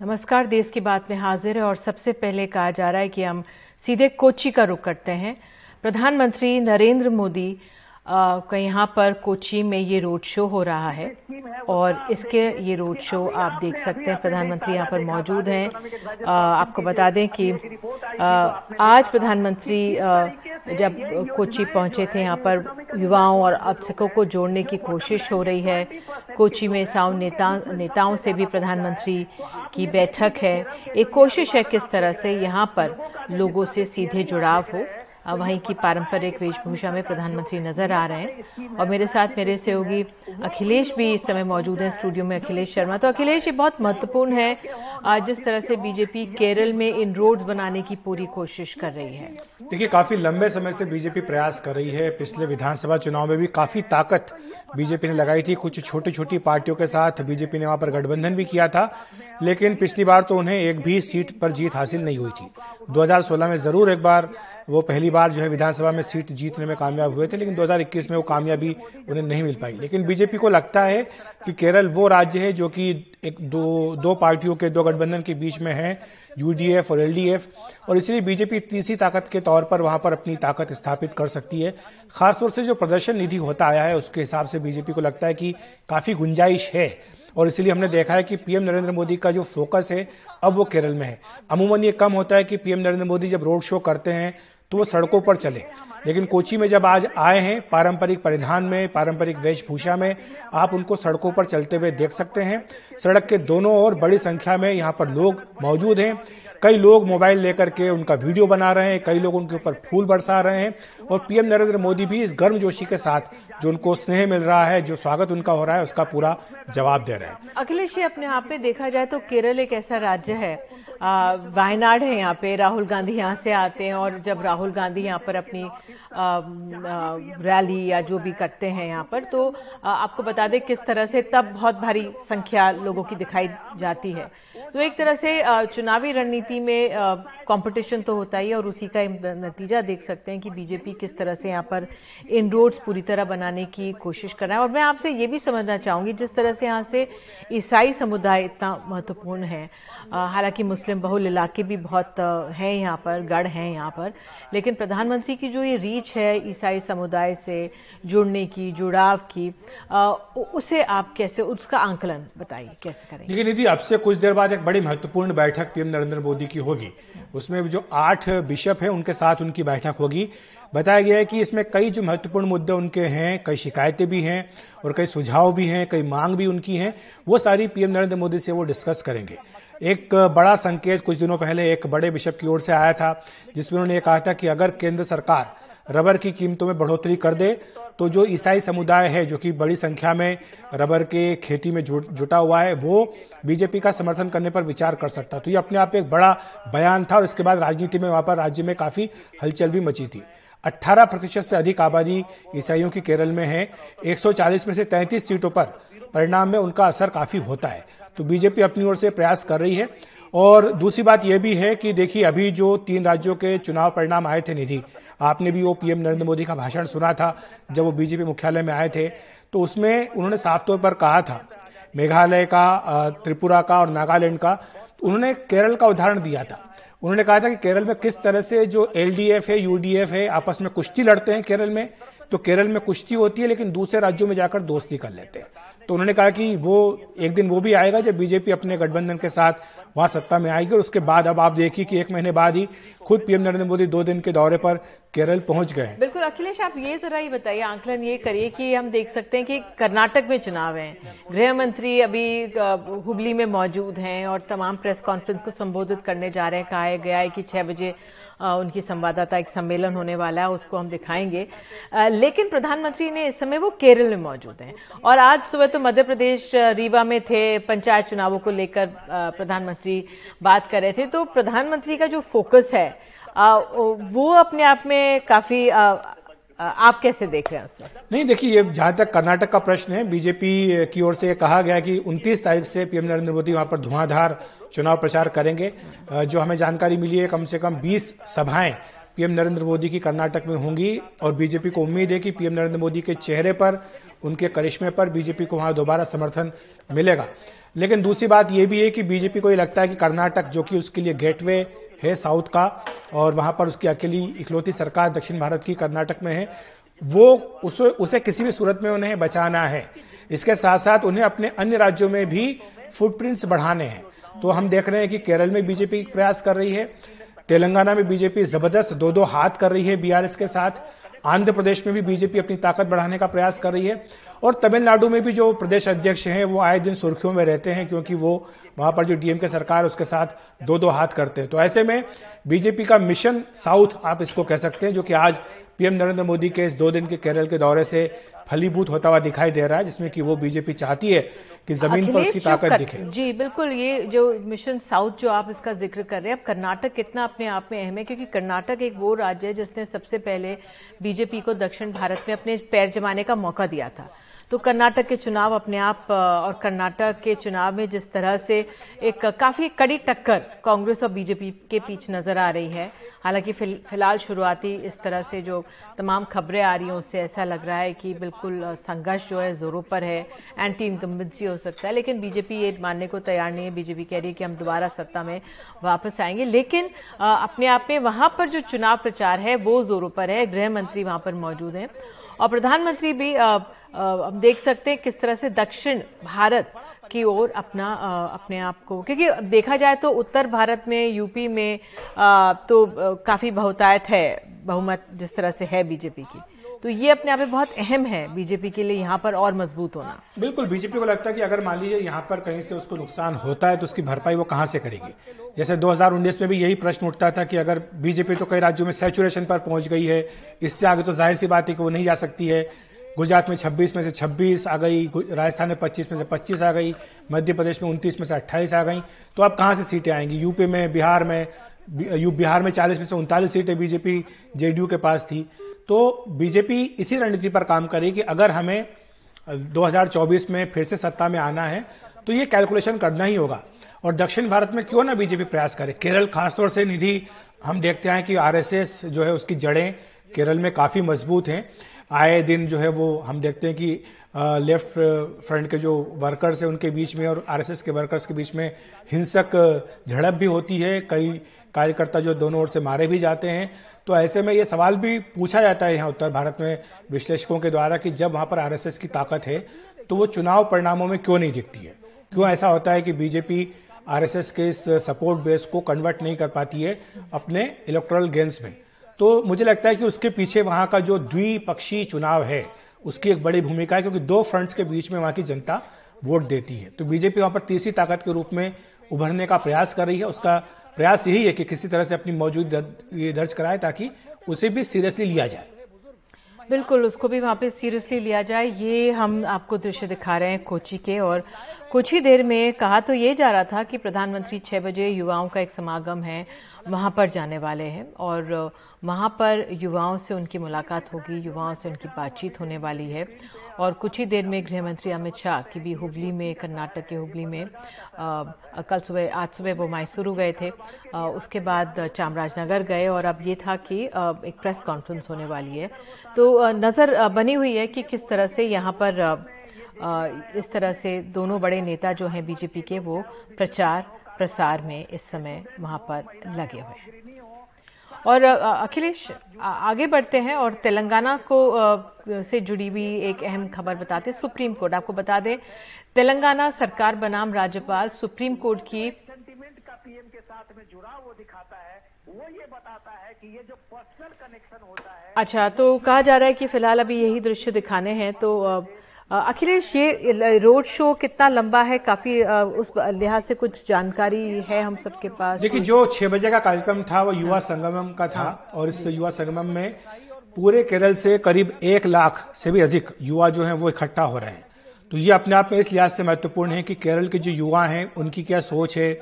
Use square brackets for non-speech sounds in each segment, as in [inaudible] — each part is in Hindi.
नमस्कार, देश की बात में हाजिर है और सबसे पहले कहा जा रहा है कि हम सीधे कोची का रुख करते हैं। प्रधानमंत्री नरेंद्र मोदी यहाँ पर कोची में ये रोड शो हो रहा है और इसके ये रोड शो आप देख सकते हैं। प्रधानमंत्री यहाँ पर मौजूद हैं। आपको बता दें कि आज प्रधानमंत्री जब कोची पहुँचे थे यहाँ पर युवाओं और अवसरों को जोड़ने की कोशिश हो रही है। कोची में साउंड नेता नेताओं से भी प्रधानमंत्री की बैठक है। एक कोशिश है किस तरह से यहाँ पर लोगों से सीधे जुड़ाव हो। वहीं की पारंपरिक वेशभूषा में प्रधानमंत्री नज़र आ रहे हैं और मेरे साथ मेरे सहयोगी अखिलेश भी इस समय मौजूद हैं स्टूडियो में। अखिलेश शर्मा तो अखिलेश, ये बहुत महत्वपूर्ण है। आज जिस तरह से बीजेपी केरल में इन रोड्स बनाने की पूरी कोशिश कर रही है। देखिए, काफ़ी लंबे समय से बीजेपी प्रयास कर रही है। पिछले विधानसभा चुनाव में भी काफ़ी ताकत बीजेपी ने लगाई थी। कुछ छोटी छोटी पार्टियों के साथ बीजेपी ने वहाँ पर गठबंधन भी किया था, लेकिन पिछली बार तो उन्हें एक भी सीट पर जीत हासिल नहीं हुई थी। 2016 में ज़रूर एक बार वो पहली बार जो है विधानसभा में सीट जीतने में कामयाब हुए थे, लेकिन 2021 में वो कामयाबी उन्हें नहीं मिल पाई। लेकिन बीजेपी को लगता है कि केरल वो राज्य है जो कि एक दो दो पार्टियों के, दो गठबंधन के बीच में है यूडीएफ और एलडीएफ और इसलिए बीजेपी तीसरी ताकत के तौर पर वहाँ पर अपनी ताकत स्थापित कर सकती है। खासतौर से जो प्रदर्शन निधि होता आया है, उसके हिसाब से बीजेपी को लगता है कि काफ़ी गुंजाइश है, और इसलिए हमने देखा है कि पीएम नरेंद्र मोदी का जो फोकस है, अब वो केरल में है। अमूमन ये कम होता है कि पीएम नरेंद्र मोदी जब रोड शो करते हैं तो वो सड़कों पर चले। लेकिन कोची में जब आज आए हैं, पारंपरिक परिधान में, पारंपरिक वेशभूषा में, आप उनको सड़कों पर चलते हुए देख सकते हैं। सड़क के दोनों ओर बड़ी संख्या में यहाँ पर लोग मौजूद हैं। कई लोग मोबाइल लेकर के उनका वीडियो बना रहे हैं, कई लोग उनके ऊपर फूल बरसा रहे हैं। और पीएम नरेंद्र मोदी भी इस गर्म जोशी के साथ, जो उनको स्नेह मिल रहा है, जो स्वागत उनका हो रहा है, उसका पूरा जवाब दे रहे हैं। अखिलेश अपने आप में देखा जाए तो केरल एक ऐसा राज्य है वायनाड है यहाँ पे। राहुल गांधी यहाँ से आते हैं और जब राहुल गांधी यहाँ पर अपनी रैली या जो भी करते हैं यहाँ पर तो आपको बता दें किस तरह से तब बहुत भारी संख्या लोगों की दिखाई जाती है। तो एक तरह से चुनावी रणनीति में कंपटीशन तो होता ही है और उसी का नतीजा देख सकते हैं कि बीजेपी किस तरह से यहाँ पर इन रोड्स पूरी तरह बनाने की कोशिश कर रहा है। और मैं आपसे ये भी समझना चाहूँगी जिस तरह से यहाँ से ईसाई समुदाय इतना महत्वपूर्ण है। हालाँकि मुस्लिम बहुल इलाके भी बहुत हैं यहाँ पर, गढ़ हैं यहाँ पर, लेकिन प्रधानमंत्री की जो ये रीच है ईसाई समुदाय से जुड़ने की, जुड़ाव की उसे आप कैसे, उसका आंकलन बताइए, कैसे करेंगे? देखिए निधि अब से कुछ देर बाद एक बड़ी महत्वपूर्ण बैठक पीएम नरेंद्र मोदी की होगी। उसमें जो आठ बिशप है, उनके साथ उनकी बैठक होगी। बताया गया है कि इसमें कई जो महत्वपूर्ण मुद्दे उनके हैं, कई शिकायतें भी हैं और कई सुझाव भी हैं, कई मांग भी उनकी हैं। वो सारी पीएम नरेंद्र मोदी से वो डिस्कस करेंगे। एक बड़ा संकेत कुछ दिनों पहले एक बड़े बिशप की ओर से आया था, जिसमें उन्होंने कहा था कि अगर केंद्र सरकार रबर की कीमतों में बढ़ोतरी कर दे। तो जो ईसाई समुदाय है, जो कि बड़ी संख्या में रबर के खेती में जुटा हुआ है, वो बीजेपी का समर्थन करने पर विचार कर सकता। तो ये अपने आप एक बड़ा बयान था और इसके बाद राजनीति में वहाँ पर राज्य में काफ़ी हलचल भी मची थी। 18 प्रतिशत से अधिक आबादी ईसाइयों की केरल में है। 140 में से 33 सीटों पर परिणाम में उनका असर काफ़ी होता है। तो बीजेपी अपनी ओर से प्रयास कर रही है। और दूसरी बात यह भी है कि देखिए, अभी जो तीन राज्यों के चुनाव परिणाम आए थे निधि, आपने भी वो पीएम नरेंद्र मोदी का भाषण सुना था, जब वो बीजेपी मुख्यालय में आए थे। तो उसमें उन्होंने साफ़ तौर पर कहा था, मेघालय का त्रिपुरा का और नागालैंड का तो उन्होंने केरल का उदाहरण दिया था। उन्होंने कहा था कि केरल में किस तरह से जो एलडीएफ है, यूडीएफ है, आपस में कुश्ती लड़ते हैं केरल में। तो केरल में कुश्ती होती है, लेकिन दूसरे राज्यों में जाकर दोस्ती कर लेते हैं। तो उन्होंने कहा कि वो, एक दिन वो भी आएगा जब बीजेपी अपने गठबंधन के साथ वहाँ सत्ता में आएगी, और उसके बाद अब आप देखिए कि एक महीने बाद ही खुद पीएम नरेंद्र मोदी दो दिन के दौरे पर केरल पहुँच गए बिल्कुल, अखिलेश, आप ये जरा ही बताइए, आंकलन ये करिए कि हम देख सकते हैं कि कर्नाटक में चुनाव है। गृह मंत्री अभी हुबली में मौजूद हैं और तमाम प्रेस कॉन्फ्रेंस को संबोधित करने जा रहे हैं। कहा गया है कि छह बजे उनकी संवाददाता एक सम्मेलन होने वाला है, उसको हम दिखाएँगे। लेकिन प्रधानमंत्री ने इस समय वो केरल में मौजूद हैं। और आज सुबह तो मध्य प्रदेश रीवा में थे, पंचायत चुनावों को लेकर प्रधानमंत्री बात कर रहे थे। तो प्रधानमंत्री का जो फोकस है वो अपने आप में काफ़ी आप कैसे देख रहे हैं उससे नहीं, देखिए, ये जहाँ तक कर्नाटक का प्रश्न है, बीजेपी की ओर से कहा गया कि 29 तारीख से पीएम नरेंद्र मोदी वहाँ पर धुआंधार चुनाव प्रचार करेंगे। जो हमें जानकारी मिली है, कम से कम 20 सभाएँ पीएम नरेंद्र मोदी की कर्नाटक में होंगी, और बीजेपी को उम्मीद है कि पीएम नरेंद्र मोदी के चेहरे पर, उनके करिश्मे पर बीजेपी को वहाँ दोबारा समर्थन मिलेगा। लेकिन दूसरी बात यह भी है कि बीजेपी को ये लगता है कि कर्नाटक, जो कि उसके लिए गेटवे है साउथ का, और वहाँ पर उसकी अकेली इकलौती सरकार दक्षिण भारत की कर्नाटक में है, वो उसे उसे किसी भी सूरत में उन्हें बचाना है। इसके साथ साथ उन्हें अपने अन्य राज्यों में भी फुटप्रिंट्स बढ़ाने हैं। तो हम देख रहे हैं कि केरल में बीजेपी प्रयास कर रही है, तेलंगाना में बीजेपी ज़बरदस्त दो दो हाथ कर रही है बीआरएस के साथ आंध्र प्रदेश में भी बीजेपी अपनी ताकत बढ़ाने का प्रयास कर रही है और तमिलनाडु में भी जो प्रदेश अध्यक्ष हैं, वो आए दिन सुर्खियों में रहते हैं क्योंकि वो वहाँ पर जो डीएमके सरकार, उसके साथ दो दो हाथ करते हैं। तो ऐसे में बीजेपी का मिशन साउथ, आप इसको कह सकते हैं, जो कि आज पीएम नरेंद्र मोदी के इस दो दिन के केरल के दौरे से फलीभूत होता हुआ दिखाई दे रहा है जिसमें कि वो बीजेपी चाहती है कि ज़मीन पर उसकी ताकत दिखे। जी बिल्कुल ये जो मिशन साउथ जो आप इसका ज़िक्र कर रहे हैं अब कर्नाटक कितना अपने आप में अहम है क्योंकि कर्नाटक एक वो राज्य है जिसने सबसे पहले बीजेपी को दक्षिण भारत में अपने पैर जमाने का मौका दिया था। तो कर्नाटक के चुनाव अपने आप और कर्नाटक के चुनाव में जिस तरह से एक काफ़ी कड़ी टक्कर कांग्रेस और बीजेपी के बीच नज़र आ रही है। हालाँकि फ़िलहाल शुरुआती इस तरह से जो तमाम खबरें आ रही हैं, उससे ऐसा लग रहा है कि बिल्कुल संघर्ष जो है जोरों पर है एंटी इनकम्बेंसी हो सकता है। लेकिन बीजेपी ये मानने को तैयार नहीं है। बीजेपी कह रही है कि हम दोबारा सत्ता में वापस आएँगे। लेकिन अपने आप में वहाँ पर जो चुनाव प्रचार है, वो जोरों पर है। गृह मंत्री वहाँ पर मौजूद हैं। और प्रधानमंत्री भी हम देख सकते हैं किस तरह से दक्षिण भारत की ओर अपना आ, अपने आप को क्योंकि देखा जाए तो उत्तर भारत में यूपी में आ, तो काफ़ी बहुतायत है बहुमत जिस तरह से है बीजेपी की। तो ये अपने आप में बहुत अहम है बीजेपी के लिए यहाँ पर और मज़बूत होना। बिल्कुल, बीजेपी को लगता है कि अगर मान लीजिए यहाँ पर कहीं से उसको नुकसान होता है तो उसकी भरपाई वो कहाँ से करेगी? जैसे 2019 में भी यही प्रश्न उठता था कि अगर बीजेपी तो कई राज्यों में सेचुरेशन पर पहुँच गई है, इससे आगे तो ज़ाहिर सी बात है कि वो नहीं जा सकती है। गुजरात में 26 में से 26 आ गई राजस्थान में 25 में से 25 आ गई, मध्य प्रदेश में 29 में से 28 आ गई। तो अब कहाँ से सीटें आएँगी? यूपी में, बिहार में बिहार में 40 में से उनतालीस सीटें बीजेपी, जेडीयू के पास थी। तो बीजेपी इसी रणनीति पर काम करी कि अगर हमें 2024 में फिर से सत्ता में आना है तो ये कैलकुलेशन करना ही होगा। और दक्षिण भारत में क्यों ना बीजेपी प्रयास करे? केरल खासतौर से निधि, हम देखते हैं कि आरएसएस जो है उसकी जड़ें केरल में काफ़ी मज़बूत हैं। आए दिन जो है वो हम देखते हैं कि लेफ़्ट फ्रंट के जो वर्कर्स हैं उनके बीच में और आरएसएस के वर्कर्स के बीच में हिंसक झड़प भी होती है। कई कार्यकर्ता जो दोनों ओर से मारे भी जाते हैं तो ऐसे में ये सवाल भी पूछा जाता है यहाँ उत्तर भारत में विश्लेषकों के द्वारा कि जब वहाँ पर आरएसएस की ताकत है तो वो चुनाव परिणामों में क्यों नहीं दिखती है? क्यों ऐसा होता है कि बीजेपी आरएसएस के इस सपोर्ट बेस को कन्वर्ट नहीं कर पाती है अपने इलेक्ट्रल गेंस में? तो मुझे लगता है कि उसके पीछे वहाँ का जो द्विपक्षीय चुनाव है, उसकी एक बड़ी भूमिका है, क्योंकि दो फ्रंट्स के बीच में वहाँ की जनता वोट देती है। तो बीजेपी वहाँ पर तीसरी ताकत के रूप में उभरने का प्रयास कर रही है, उसका प्रयास यही है कि किसी तरह से अपनी मौजूद दर्ज कराए ताकि उसे भी सीरियसली लिया जाए। बिल्कुल, उसको भी वहाँ पे सीरियसली लिया जाए। ये हम आपको दृश्य दिखा रहे हैं कोची के और कुछ ही देर में कहा तो ये जा रहा था कि प्रधानमंत्री छह बजे युवाओं का एक समागम है, वहाँ पर जाने वाले हैं और वहाँ पर युवाओं से उनकी मुलाकात होगी, युवाओं से उनकी बातचीत होने वाली है। और कुछ ही देर में गृह मंत्री अमित शाह की भी हुबली में कर्नाटक के हुबली में आ, कल सुबह आज सुबह वो मैसूरू गए थे। आ, उसके बाद चामराजनगर गए और अब ये था कि आ, एक प्रेस कॉन्फ्रेंस होने वाली है। तो नज़र बनी हुई है कि किस तरह से यहाँ पर इस तरह से दोनों बड़े नेता जो हैं बीजेपी के वो प्रचार प्रसार में इस समय वहाँ पर लगे हुए हैं। और अखिलेश आगे बढ़ते हैं और तेलंगाना को से जुड़ी हुई एक अहम खबर बताते हैं। सुप्रीम कोर्ट आपको बता दें तेलंगाना सरकार बनाम राज्यपाल सुप्रीम कोर्ट की सेंटीमेंट का पीएम के साथ में जुड़ा वो दिखाता है वो ये बताता है कि ये जो पर्सनल कनेक्शन होता है अच्छा तो कहा जा रहा है कि फ़िलहाल अभी यही दृश्य दिखाने हैं तो अखिलेश ये रोड शो कितना लंबा है? काफ़ी उस लिहाज से कुछ जानकारी है हम सबके पास। देखिए जो छह बजे का कार्यक्रम था वो युवा संगमम का था और इस युवा संगमम में पूरे केरल से करीब एक लाख से भी अधिक युवा जो हैं वो इकट्ठा हो रहे हैं। तो ये अपने आप में इस लिहाज से महत्वपूर्ण है कि केरल के जो युवा हैं उनकी क्या सोच है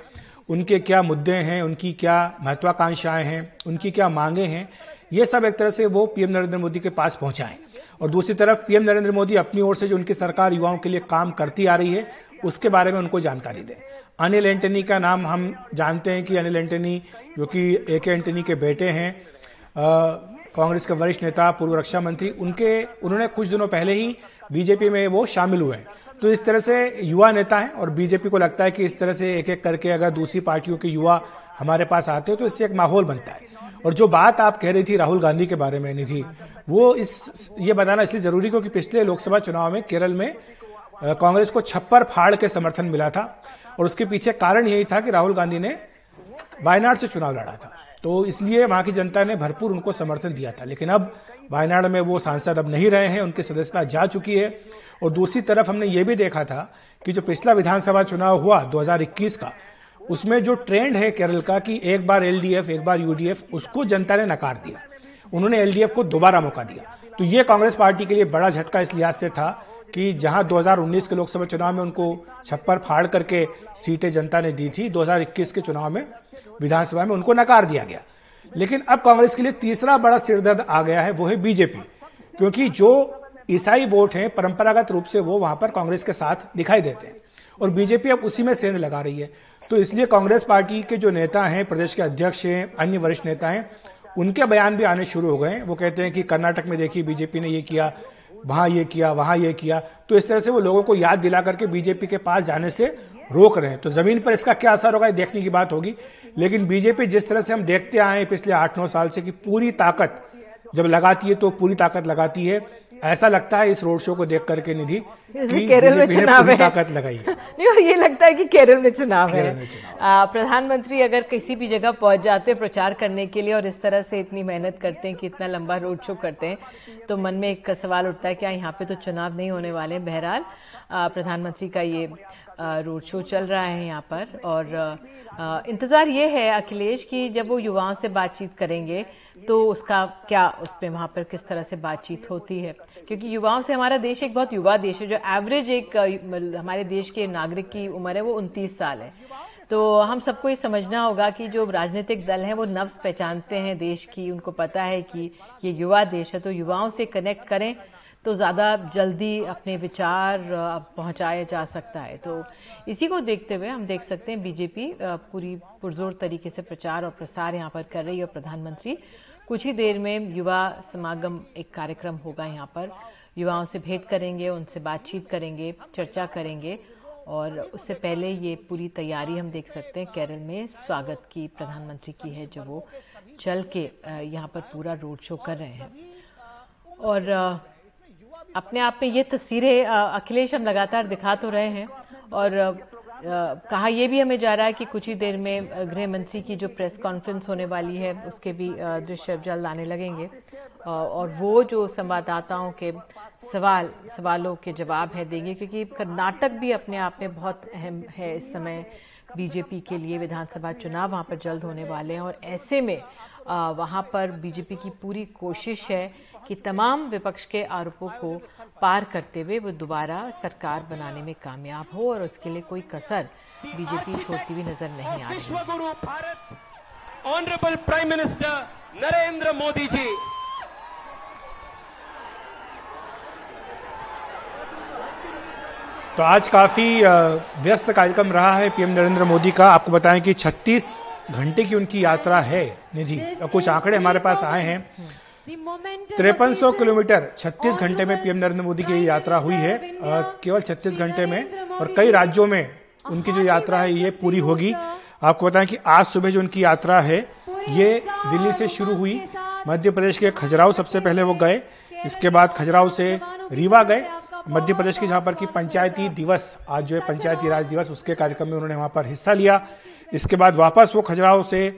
उनके क्या मुद्दे हैं उनकी क्या महत्वाकांक्षाएँ हैं उनकी क्या मांगे हैं ये सब एक तरह से वो पीएम नरेंद्र मोदी के पास पहुंचाएँ। और दूसरी तरफ़, पीएम नरेंद्र मोदी अपनी ओर से जो उनकी सरकार युवाओं के लिए काम करती आ रही है, उसके बारे में उनको जानकारी दें। अनिल एंटनी का नाम हम जानते हैं कि अनिल एंटनी, जो कि ए के एंटनी के बेटे हैं कांग्रेस के वरिष्ठ नेता, पूर्व रक्षा मंत्री, उनके, उन्होंने कुछ दिनों पहले ही बीजेपी में वो शामिल हुए हैं। तो इस तरह से युवा नेता हैं और बीजेपी को लगता है कि इस तरह से एक एक करके अगर दूसरी पार्टियों के युवा हमारे पास आते हो तो इससे एक माहौल बनता है। और जो बात आप कह रही थी राहुल गांधी के बारे में, निधि, वो इस, ये बताना इसलिए ज़रूरी क्योंकि पिछले लोकसभा चुनाव में केरल में कांग्रेस को छप्पर फाड़ के समर्थन मिला था और उसके पीछे कारण यही था कि राहुल गांधी ने वायनाड से चुनाव लड़ा था। तो इसलिए वहाँ की जनता ने भरपूर उनको समर्थन दिया था। लेकिन अब वायनाड में वो सांसद अब नहीं रहे हैं, उनकी सदस्यता जा चुकी है। और दूसरी तरफ़ हमने ये भी देखा था कि जो पिछला विधानसभा चुनाव हुआ 2021 का उसमें जो ट्रेंड है केरल का कि एक बार एलडीएफ एक बार यूडीएफ उसको जनता ने नकार दिया। उन्होंने एलडीएफ को दोबारा मौका दिया। तो ये कांग्रेस पार्टी के लिए बड़ा झटका इस लिहाज से था कि जहाँ 2019 के लोकसभा चुनाव में उनको छप्पर फाड़ करके सीटें जनता ने दी थी 2021 के चुनाव में, विधानसभा में उनको नकार दिया गया। लेकिन अब कांग्रेस के लिए तीसरा बड़ा सिरदर्द आ गया है, वो है बीजेपी। क्योंकि जो ईसाई वोट हैं, परंपरागत रूप से वो वहाँ पर कांग्रेस के साथ दिखाई देते हैं। और बीजेपी अब उसी में सेंध लगा रही है। तो इसलिए कांग्रेस पार्टी के जो नेता हैं, प्रदेश के अध्यक्ष हैं, अन्य वरिष्ठ नेता हैं, उनके बयान भी आने शुरू हो गए वो कहते हैं कि कर्नाटक में देखिए बीजेपी ने ये किया, वहाँ ये किया, वहाँ ये किया। तो इस तरह से वो लोगों को याद दिला करके बीजेपी के पास जाने से रोक रहे हैं। तो ज़मीन पर इसका क्या असर होगा देखने की बात होगी। लेकिन बीजेपी जिस तरह से हम देखते आए हैं पिछले आठ नौ साल से कि पूरी ताकत जब लगाती है तो पूरी ताकत लगाती है। ऐसा लगता है इस रोड शो को देख करके निधि केरल में चुनाव है। ताकत लगाई। है [laughs] नहीं ये लगता है कि केरल में चुनाव है। प्रधानमंत्री अगर किसी भी जगह पहुँच जाते हैं प्रचार करने के लिए और इस तरह से इतनी मेहनत करते हैं कि इतना लंबा रोड शो करते हैं तो मन में एक सवाल उठता है क्या यहाँ पे तो चुनाव नहीं होने वाले बहरहाल। प्रधानमंत्री का ये रोड शो चल रहा है यहाँ पर और इंतज़ार ये है अखिलेश कि जब वो युवाओं से बातचीत करेंगे तो उसका क्या उस पर वहाँ पर किस तरह से बातचीत होती है? क्योंकि युवाओं से हमारा देश एक बहुत युवा देश है, जो एवरेज एक हमारे देश के नागरिक की उम्र है, वो उनतीस साल है। तो हम सबको ये समझना होगा कि जो राजनीतिक दल हैं, वो नफ्स पहचानते हैं देश की। उनको पता है कि ये युवा देश है तो युवाओं से कनेक्ट करें तो ज़्यादा जल्दी अपने विचार पहुँचाया जा सकता है। तो इसी को देखते हुए हम देख सकते हैं बीजेपी पूरी पुरजोर तरीके से प्रचार और प्रसार यहाँ पर कर रही है और प्रधानमंत्री कुछ ही देर में युवा समागम एक कार्यक्रम होगा यहाँ पर। युवाओं से भेंट करेंगे, उनसे बातचीत करेंगे, चर्चा करेंगे और उससे पहले ये पूरी तैयारी हम देख सकते हैं केरल में स्वागत की प्रधानमंत्री की है जो वो चल के यहाँ पर पूरा रोड शो कर रहे हैं। और अपने आप में ये तस्वीरें अखिलेश हम लगातार दिखा तो रहे हैं और कहा यह भी हमें जा रहा है कि कुछ ही देर में गृह मंत्री की जो प्रेस कॉन्फ्रेंस होने वाली है, उसके भी दृश्य जल्द आने लगेंगे। और वो जो संवाददाताओं के सवाल, सवालों के जवाब है देंगे, क्योंकि कर्नाटक भी अपने आप में बहुत अहम है इस समय। बीजेपी के लिए विधानसभा चुनाव वहाँ पर जल्द होने वाले हैं और ऐसे में वहाँ पर बीजेपी की पूरी कोशिश है कि तमाम विपक्ष के आरोपों को पार करते हुए वो दोबारा सरकार बनाने में कामयाब हो और उसके लिए कोई कसर बीजेपी छोड़ती हुई नज़र नहीं आ रही। Honourable prime minister Narendra Modi ji. तो आज काफ़ी व्यस्त कार्यक्रम रहा है पीएम नरेंद्र मोदी का। आपको बताएँ कि 36 घंटे की उनकी यात्रा है निधि। कुछ आंकड़े हमारे पास आए हैं। तिरपन सौ किलोमीटर 36 घंटे में पीएम नरेंद्र मोदी की यात्रा हुई है। केवल 36 घंटे में और कई राज्यों में उनकी जो यात्रा है ये पूरी होगी। आपको बताएँ कि आज सुबह जो उनकी यात्रा है ये दिल्ली से शुरू हुई। मध्य प्रदेश के खजुराहो सबसे पहले वो गए। इसके बाद खजुराहो से रीवा गए। मध्य प्रदेश की जहाँ पर की पंचायती दिवस, आज जो है पंचायती राज दिवस, उसके कार्यक्रम में उन्होंने वहाँ पर हिस्सा लिया। इसके बाद वापस वो खजुराहो से,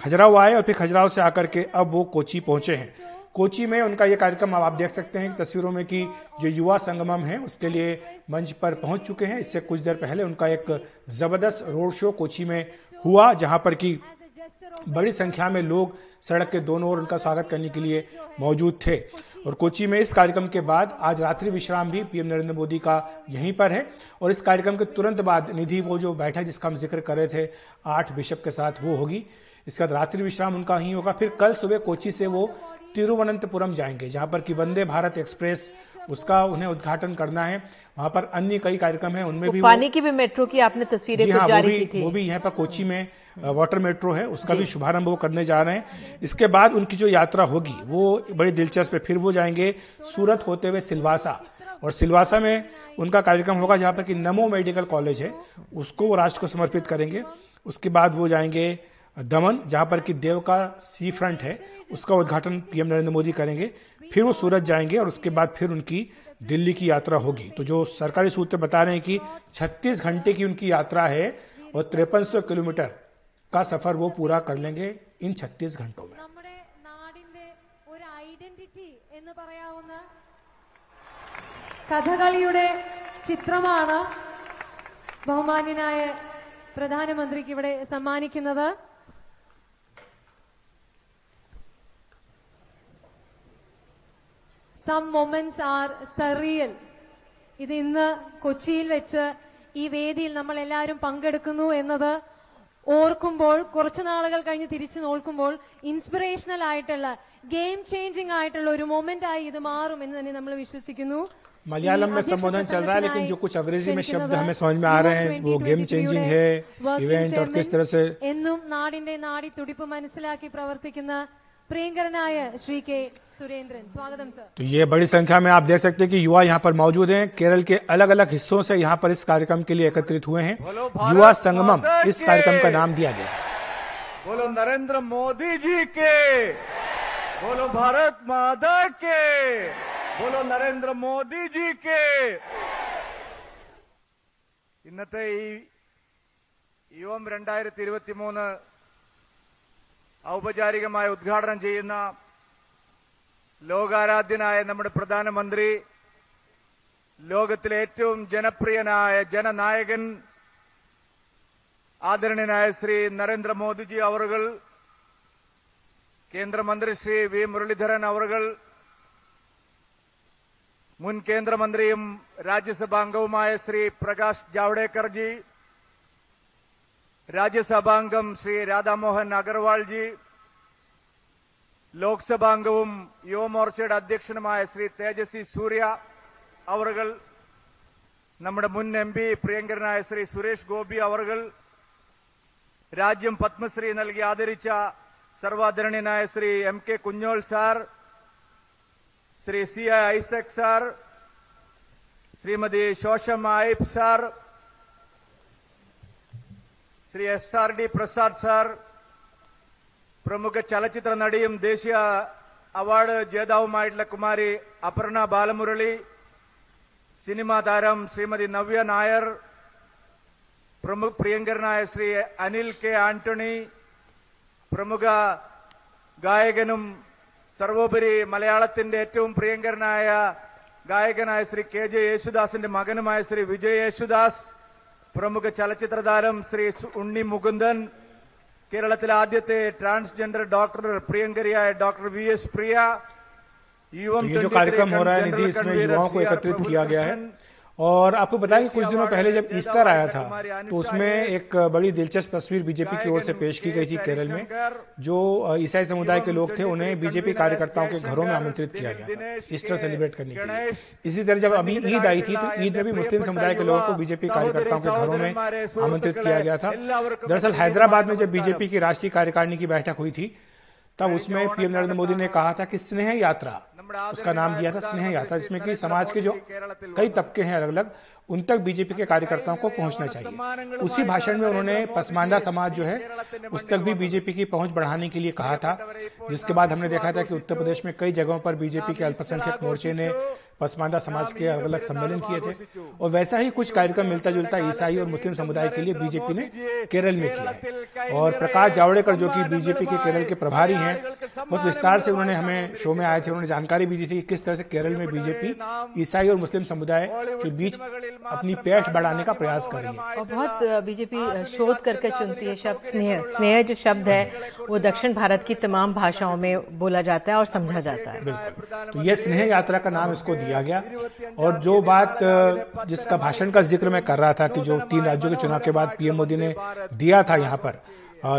खजुराहो आए और फिर खजुराहो से आकर के अब वो कोची पहुँचे हैं। कोची में उनका ये कार्यक्रम आप देख सकते हैं तस्वीरों में कि जो युवा संगमम है, उसके लिए मंच पर पहुँच चुके हैं। इससे कुछ देर पहले उनका एक ज़बरदस्त रोड शो कोची में हुआ, जहाँ पर की बड़ी संख्या में लोग सड़क के दोनों ओर उनका स्वागत करने के लिए मौजूद थे। और कोची में इस कार्यक्रम के बाद आज रात्रि विश्राम भी पीएम नरेंद्र मोदी का यहीं पर है। और इस कार्यक्रम के तुरंत बाद निधि वो जो बैठक जिसका हम ज़िक्र कर रहे थे, आठ बिशप के साथ वो होगी। इसके बाद रात्रि विश्राम उनका ही होगा। फिर कल सुबह कोची से वो तिरुवनंतपुरम जाएँगे, जहाँ पर कि वंदे भारत एक्सप्रेस उसका उन्हें उद्घाटन करना है। वहाँ पर अन्य कई कार्यक्रम है उनमें भी पानी की भी मेट्रो की आपने तस्वीरें जी हाँ वो जारी भी थी। वो भी यहाँ पर कोची में वाटर मेट्रो है उसका भी शुभारंभ वो करने जा रहे हैं। इसके बाद उनकी जो यात्रा होगी वो बड़ी दिलचस्प है। फिर वो जाएँगे सूरत होते हुए सिलवासा। और सिलवासा में उनका कार्यक्रम होगा जहाँ पर कि नमो मेडिकल कॉलेज है उसको वो राष्ट्र को समर्पित करेंगे। उसके बाद वो जाएँगे दमन जहाँ पर कि देव का सी फ्रंट है उसका उद्घाटन पीएम नरेंद्र मोदी करेंगे फिर वो सूरत जाएंगे और उसके बाद फिर उनकी दिल्ली की यात्रा होगी तो जो सरकारी सूत्र बता रहे हैं कि 36 घंटे की उनकी यात्रा है और तिरपन किलोमीटर का सफर वो पूरा कर लेंगे इन 36 घंटों में നമ്മുടെ നാടിന്റെ ഒരു ഐഡന്റിറ്റി എന്ന് പറയാവുന്ന കഥകളിയുടെ ചിത്രമാണ് ബഹുമാന്യനായ പ്രധാനമന്ത്രിക്ക് ഇവിടെ സമ്മാനിക്കുന്നത് സം മൊമെന്റ്സ് ആർ സറിയൽ ഇത് ഇന്ന് കൊച്ചിയിൽ വെച്ച് ഈ വേദിയിൽ നമ്മൾ എല്ലാവരും പങ്കെടുക്കുന്നു എന്നത് ഓർക്കുമ്പോൾ കുറച്ചു നാളുകൾ കഴിഞ്ഞ് തിരിച്ചു നോക്കുമ്പോൾ ഇൻസ്പിറേഷണൽ ആയിട്ടുള്ള ഗെയിം ചേഞ്ചിങ് ആയിട്ടുള്ള ഒരു മൊമെന്റ് ആയി ഇത് മാറും എന്ന് തന്നെ നമ്മൾ വിശ്വസിക്കുന്നു मलयालम में ഈ संबोधन चल रहा है लेकिन जो कुछ अंग्रेजी में शब्द हमें समझ में आ रहे हैं वो गेम चेंजिंग है വർക്കിംഗ് इवेंट और किस ചെയർമാൻ तरह से എന്നും നാടിന്റെ നാടി തുടിപ്പ് മനസ്സിലാക്കി പ്രവർത്തിക്കുന്ന പ്രിയങ്കരനായ ശ്രീ കെ സുരേന്ദ്രൻ സ്വാഗതം സർ तो ये बड़ी संख्या में आप देख सकते हैं कि युवा यहाँ पर मौजूद हैं केरल के अलग अलग हिस्सों से यहाँ पर इस कार्यक्रम के लिए एकत्रित हुए हैं युवा संगमम इस कार्यक्रम का नाम दिया गया है बोलो नरेंद्र मोदी जी के बोलो भारत माता के बोलो നരേന്ദ്ര മോദി ജി കെ ഇന്നത്തെ ഈ യുവം രണ്ടായിരത്തി ഇരുപത്തി മൂന്ന് ഔപചാരികമായി ഉദ്ഘാടനം ചെയ്യുന്ന ലോകാരാധ്യനായ നമ്മുടെ പ്രധാനമന്ത്രി ലോകത്തിലെ ഏറ്റവും ജനപ്രിയനായ ജനനായകൻ ആദരണീയനായ ശ്രീ നരേന്ദ്രമോദിജി അവറുകൾ കേന്ദ്രമന്ത്രി ശ്രീ വി മുരളീധരൻ അവറുകൾ മുൻ കേന്ദ്രമന്ത്രിയും രാജ്യസഭാംഗവുമായ ശ്രീ പ്രകാശ് ജാവ്ഡേക്കർജി രാജ്യസഭാംഗം ശ്രീ രാധാമോഹൻ അഗർവാൾജി ലോക്സഭാംഗവും യുവമോർച്ചയുടെ അധ്യക്ഷനുമായ ശ്രീ തേജസ്വി സൂര്യ അവറുകൾ നമ്മുടെ മുൻ എം പി പ്രിയങ്കരനായ ശ്രീ സുരേഷ് ഗോപി അവറുകൾ രാജ്യം പത്മശ്രീ നൽകി ആദരിച്ച സർവാദരണീയനായ Shri M K Kunjol sir Shri C Isaac sir Shrimati ശോഷം ആയിബ് sir Shri S R D Prasad sir പ്രമുഖ ചലച്ചിത്ര നടിയും ദേശീയ അവാർഡ് ജേതാവുമായിട്ടുള്ള കുമാരി അപർണ ബാലമുരളി സിനിമാ താരം ശ്രീമതി നവ്യ നായർ പ്രമുഖ പ്രിയങ്കരനായ ശ്രീ അനിൽ കെ ആന്റണി പ്രമുഖ ഗായകനും സർവോപരി മലയാളത്തിന്റെ ഏറ്റവും പ്രിയങ്കരനായ ഗായകനായ ശ്രീ കെ ജെ യേശുദാസിന്റെ മകനുമായ ശ്രീ വിജയ് യേശുദാസ് പ്രമുഖ ചലച്ചിത്ര താരം ശ്രീ സു- ഉണ്ണി മുകുന്ദൻ കേരളത്തിലെ ആദ്യത്തെ transgender doctor പ്രിയങ്കരിയായ doctor V S പ്രിയ युवम तो ये जो कार्यक्रम हो रहा है निधि इसमें युवाओं को एकत्रित किया गया है और आपको बताएँ कि कुछ दिनों पहले जब ईस्टर आया था तो उसमें एक बड़ी दिलचस्प तस्वीर बीजेपी की ओर से पेश की गई थी केरल में जो ईसाई समुदाय के लोग थे उन्हें बीजेपी कार्यकर्ताओं के घरों में आमंत्रित किया गया था ईस्टर सेलिब्रेट करने के लिए। इसी तरह जब अभी ईद आई थी तो ईद में भी मुस्लिम समुदाय के लोगों को बीजेपी कार्यकर्ताओं के घरों में आमंत्रित किया गया था। दरअसल हैदराबाद में जब बीजेपी की राष्ट्रीय कार्यकारिणी की बैठक हुई थी तब उसमें पीएम नरेंद्र मोदी ने कहा था कि स्नेह यात्रा उसका नाम दिया था स्नेह यात्रा जिसमें कि समाज के जो कई तबके हैं अलग अलग उन तक बीजेपी के कार्यकर्ताओं को पहुँचना चाहिए। उसी भाषण में उन्होंने पसमानदा समाज जो है उस तक भी बीजेपी की पहुँच बढ़ाने के लिए कहा था। जिसके बाद हमने देखा था कि उत्तर प्रदेश में कई जगहों पर बीजेपी के अल्पसंख्यक मोर्चे ने पसमानदा समाज के अलग अलग सम्मेलन किए थे? और वैसा ही कुछ कार्यक्रम मिलता जुलता ईसाई और मुस्लिम समुदाय के लिए बीजेपी ने केरल में किया है। और प्रकाश जावड़ेकर जो कि बीजेपी के केरल के प्रभारी हैं बहुत विस्तार से उन्होंने हमें शो में आए थे उन्होंने जानकारी भी दी थी कि किस तरह से केरल में बीजेपी ईसाई और मुस्लिम समुदाय के बीच अपनी पैठ बढ़ाने का प्रयास कर रही है। और बहुत बीजेपी शोध करके चुनती है शब्द स्नेह। स्नेह जो शब्द है वो दक्षिण भारत की तमाम भाषाओं में बोला जाता है और समझा जाता है बिल्कुल तो ये स्नेह यात्रा का नाम इसको दिया गया। और जो बात जिसका भाषण का ज़िक्र मैं कर रहा था कि जो तीन राज्यों के चुनाव के बाद पीएम मोदी ने दिया था यहाँ पर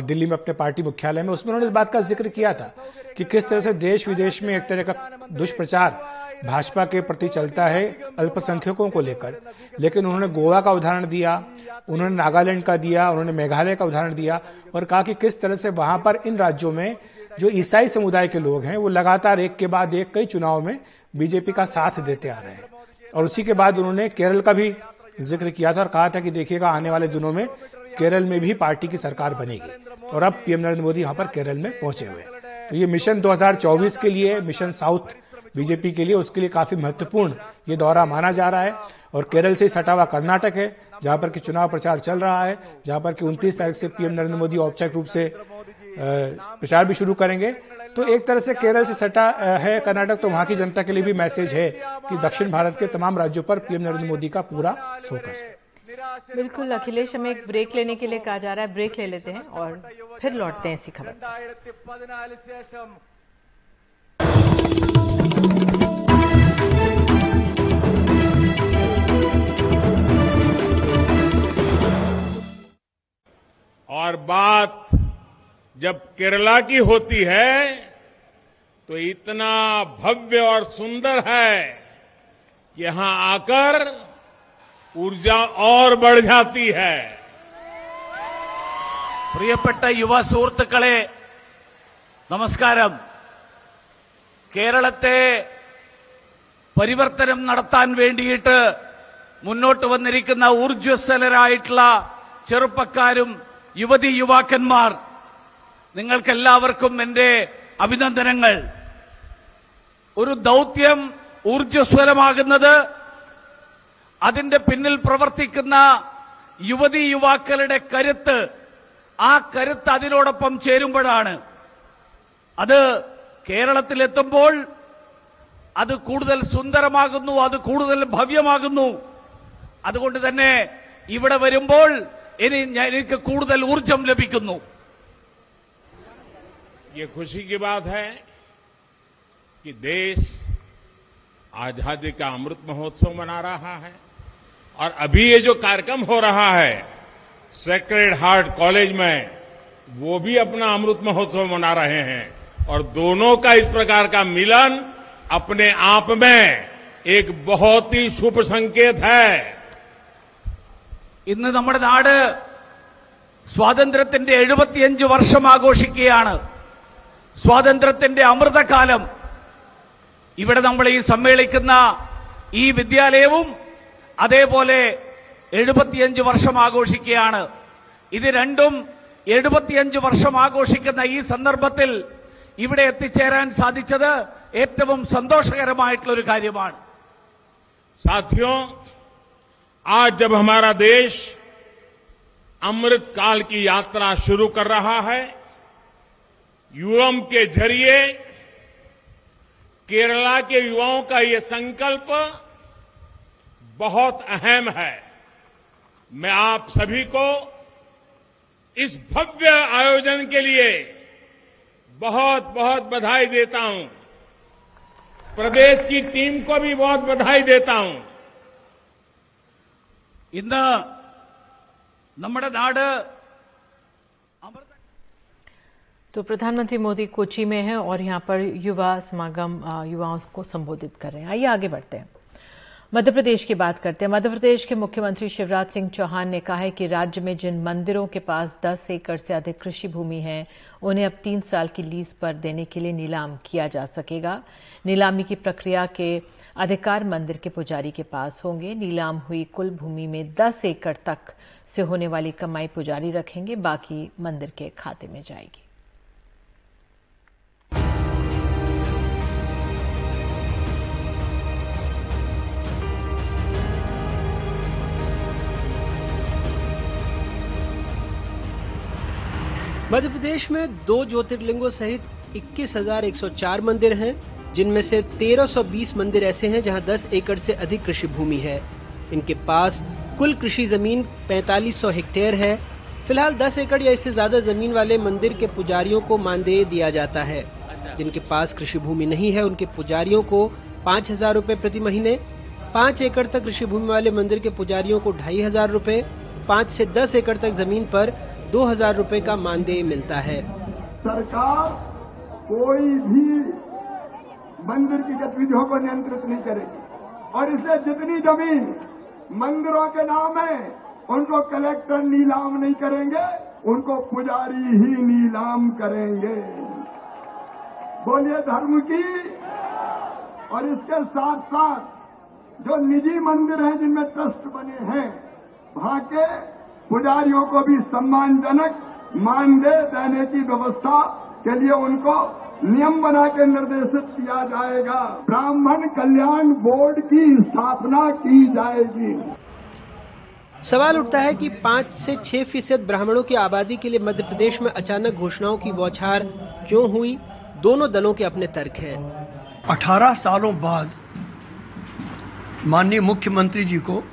दिल्ली में अपने पार्टी मुख्यालय में, उसमें उन्होंने इस बात का ज़िक्र किया था कि किस तरह से देश विदेश में एक तरह का दुष्प्रचार भाजपा के प्रति चलता है अल्पसंख्यकों को लेकर। लेकिन उन्होंने गोवा का उदाहरण दिया, उन्होंने नागालैंड का दिया, उन्होंने मेघालय का उदाहरण दिया और कहा कि किस तरह से वहाँ पर इन राज्यों में जो ईसाई समुदाय के लोग हैं वो लगातार एक के बाद एक कई चुनाव में बीजेपी का साथ देते आ रहे हैं। और उसी के बाद उन्होंने केरल का भी ज़िक्र किया था और कहा था कि देखिएगा आने वाले दिनों में केरल में भी पार्टी की सरकार बनेगी। और अब पीएम नरेंद्र मोदी यहाँ पर केरल में पहुँचे हुए तो ये मिशन 2024 के लिए मिशन साउथ बीजेपी के लिए उसके लिए काफ़ी महत्वपूर्ण ये दौरा माना जा रहा है। और केरल से सटा हुआ कर्नाटक है जहाँ पर कि चुनाव प्रचार चल रहा है जहाँ पर कि उनतीस तारीख से पीएम नरेंद्र मोदी औपचारिक रूप से प्रचार भी शुरू करेंगे। तो एक तरह से केरल से सटा है कर्नाटक तो वहाँ की जनता के लिए भी मैसेज है कि दक्षिण भारत के तमाम राज्यों पर पीएम नरेंद्र मोदी का पूरा फोकस है। बिल्कुल अखिलेश हमें एक ब्रेक लेने के लिए कहा जा रहा है। ब्रेक ले लेते हैं और फिर लौटते हैं इसी खबर और बात जब केरला की होती है तो इतना भव्य और सुंदर है कि यहां आकर ऊर्जा और बढ़ जाती है പ്രിയപ്പെട്ട യുവ സുഹൃത്തുക്കളെ നമസ്കാരം കേരളത്തെ പരിവർത്തനം നടത്താൻ വേണ്ടിയിട്ട് മുന്നോട്ട് വന്നിരിക്കുന്ന ഊർജ്വസ്വലരായിട്ടുള്ള ചെറുപ്പക്കാരും യുവതി യുവാക്കന്മാർ നിങ്ങൾക്കെല്ലാവർക്കും എന്റെ അഭിനന്ദനങ്ങൾ. ഒരു ദൌത്യം ഊർജസ്വലമാകുന്നത് അതിന്റെ പിന്നിൽ പ്രവർത്തിക്കുന്ന യുവതി യുവാക്കളുടെ കരുത്ത് ആ കരുത്ത് അതിനോടൊപ്പം ചേരുമ്പോഴാണ്. അത് കേരളത്തിലെത്തുമ്പോൾ അത് കൂടുതൽ സുന്ദരമാകുന്നു അത് കൂടുതൽ ഭവ്യമാകുന്നു. അതുകൊണ്ട് തന്നെ ഇവിടെ വരുമ്പോൾ ഇനി എനിക്ക് കൂടുതൽ ഊർജം ലഭിക്കുന്നു. ये खुशी की बात है कि देश आजादी का अमृत महोत्सव मना रहा है और अभी ये जो कार्यक्रम हो रहा है सेक्रेड हार्ट कॉलेज में वो भी अपना अमृत महोत्सव मना रहे हैं और दोनों का इस प्रकार का मिलन अपने आप में एक बहुत ही शुभ संकेत है ഇന്ന് നമ്മുടെ നാട് സ്വാതന്ത്ര്യത്തിന്റെ എഴുപത്തിയഞ്ച് വർഷം ആഘോഷിക്കുകയാണ് സ്വാതന്ത്ര്യത്തിന്റെ അമൃതകാലം ഇവിടെ നമ്മൾ ഈ സമ്മേളിക്കുന്ന ഈ വിദ്യാലയവും അതേപോലെ എഴുപത്തിയഞ്ച് വർഷം ആഘോഷിക്കുകയാണ് ഇത് രണ്ടും എഴുപത്തിയഞ്ച് വർഷം ആഘോഷിക്കുന്ന ഈ സന്ദർഭത്തിൽ ഇവിടെ എത്തിച്ചേരാൻ സാധിച്ചത് ഏറ്റവും സന്തോഷകരമായിട്ടുള്ള ഒരു കാര്യമാണ് साथियों आज जब हमारा देश अमृत काल की यात्रा शुरू कर रहा है यूएम के ज़रिए केरला के युवाओं का ये संकल्प बहुत अहम है। मैं आप सभी को इस भव्य आयोजन के लिए बहुत बहुत बधाई देता हूँ। प्रदेश की टीम को भी बहुत बधाई देता हूँ। ಇಂದ नमड़ ನಾಡು तो प्रधानमंत्री मोदी कोची में हैं और यहाँ पर युवा समागम युवाओं को संबोधित कर रहे हैं। आइए आगे बढ़ते हैं। मध्य प्रदेश की बात करते हैं। मध्य प्रदेश के मुख्यमंत्री शिवराज सिंह चौहान ने कहा है कि राज्य में जिन मंदिरों के पास 10 एकड़ से अधिक कृषि भूमि है, उन्हें अब तीन साल की लीज पर देने के लिए नीलाम किया जा सकेगा। नीलामी की प्रक्रिया के अधिकार मंदिर के पुजारी के पास होंगे। नीलाम हुई कुल भूमि में 10 एकड़ तक से होने वाली कमाई पुजारी रखेंगे, बाकी मंदिर के खाते में जाएगी। मध्य प्रदेश में दो ज्योतिर्लिंगों सहित 21,104 मंदिर हैं जिनमें से 1320 मंदिर ऐसे हैं जहाँ 10 एकड़ से अधिक कृषि भूमि है। इनके पास कुल कृषि ज़मीन 4500 हेक्टेयर है। फ़िलहाल 10 एकड़ या इससे ज़्यादा ज़मीन वाले मंदिर के पुजारियों को मानदेय दिया जाता है। जिनके पास कृषि भूमि नहीं है उनके पुजारियों को पाँच हज़ार रूपए प्रति महीने पाँच एकड़ तक कृषि भूमि वाले मंदिर के पुजारियों को ढाई हज़ार रूपए पाँच से दस एकड़ तक ज़मीन पर दो हज़ार रूपए का मानदेय मिलता है। सरकार कोई भी मंदिर की गतिविधियों को नियंत्रित नहीं करेगी। और इसे जितनी ज़मीन मंदिरों के नाम है, उनको कलेक्टर नीलाम नहीं करेंगे, उनको पुजारी ही नीलाम करेंगे। बोलिए धर्म की, और इसके साथ साथ जो निजी मंदिर हैं, जिनमें ट्रस्ट बने हैं, वहाँ के पुजारियों को भी सम्मानजनक मानदेय देने की व्यवस्था के लिए उनको नियम बना के निर्देशित किया जाएगा। ब्राह्मण कल्याण बोर्ड की स्थापना की जाएगी। सवाल उठता है कि पाँच से छह फ़ीसद ब्राह्मणों की आबादी के लिए मध्य प्रदेश में अचानक घोषणाओं की बौछार क्यों हुई? दोनों दलों के अपने तर्क हैं। 18 सालों बाद माननीय मुख्यमंत्री जी को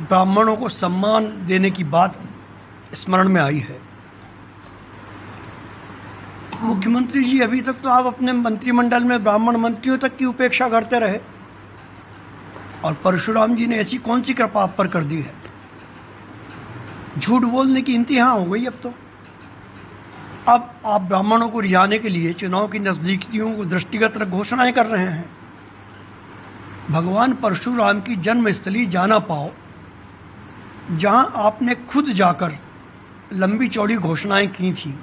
ब्राह्मणों को सम्मान देने की बात स्मरण में आई है। मुख्यमंत्री जी, अभी तक तो आप अपने मंत्रिमंडल में ब्राह्मण मंत्रियों तक की उपेक्षा करते रहे। और परशुराम जी ने ऐसी कौन सी कृपा आप पर कर दी है? झूठ बोलने की इंतहा हो गई अब तो। अब आप ब्राह्मणों को रिझाने के लिए, चुनाव की नजदीकियों को दृष्टिगत घोषणाएँ कर रहे हैं। भगवान परशुराम की जन्मस्थली जाना पाओ। जहाँ आपने खुद जाकर लंबी चौड़ी घोषणाएँ की थी,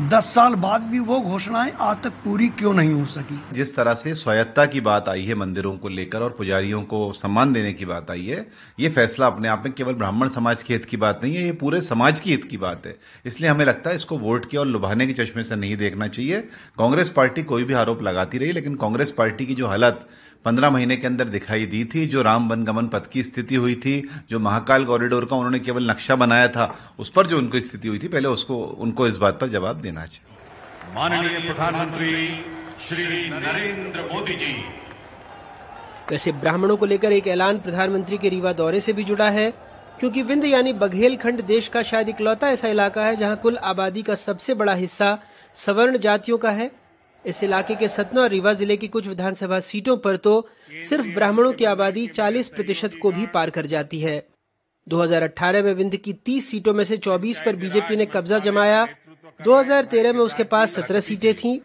दस साल बाद भी वो घोषणाएँ आज तक पूरी क्यों नहीं हो सकी? जिस तरह से स्वायत्ता की बात आई है मंदिरों को लेकर और पुजारियों को सम्मान देने की बात आई है, ये फैसला अपने आप में केवल ब्राह्मण समाज के हित की बात नहीं है, ये पूरे समाज की हित की बात है। इसलिए हमें लगता है इसको वोट के और लुभाने के चश्मे से नहीं देखना चाहिए। कांग्रेस पार्टी कोई भी आरोप लगाती रही, लेकिन कांग्रेस पार्टी की जो हालत पंद्रह महीने के अंदर दिखाई दी थी जो राम वनगमन पथ की स्थिति हुई थी जो महाकाल कॉरिडोर का उन्होंने केवल नक्शा बनाया था उस पर जो उनको स्थिति हुई थी पहले उसको उनको इस बात पर जवाब देना चाहिए। माननीय प्रधानमंत्री श्री नरेंद्र मोदी जी। वैसे ब्राह्मणों को लेकर एक ऐलान प्रधानमंत्री के रीवा दौरे से भी जुड़ा है क्योंकि विंध यानी बघेल खंड देश का शायद इकलौता ऐसा इलाका है जहाँ कुल आबादी का सबसे बड़ा हिस्सा सवर्ण जातियों का है। इस इलाके के सतना और रीवा ज़िले की कुछ विधानसभा सीटों पर तो सिर्फ़ ब्राह्मणों की आबादी 40 प्रतिशत को भी पार कर जाती है 2018 में विंध्य की 30 सीटों में से 24 पर बीजेपी ने कब्जा जमाया 2013 में उसके पास 17 सीटें थीं।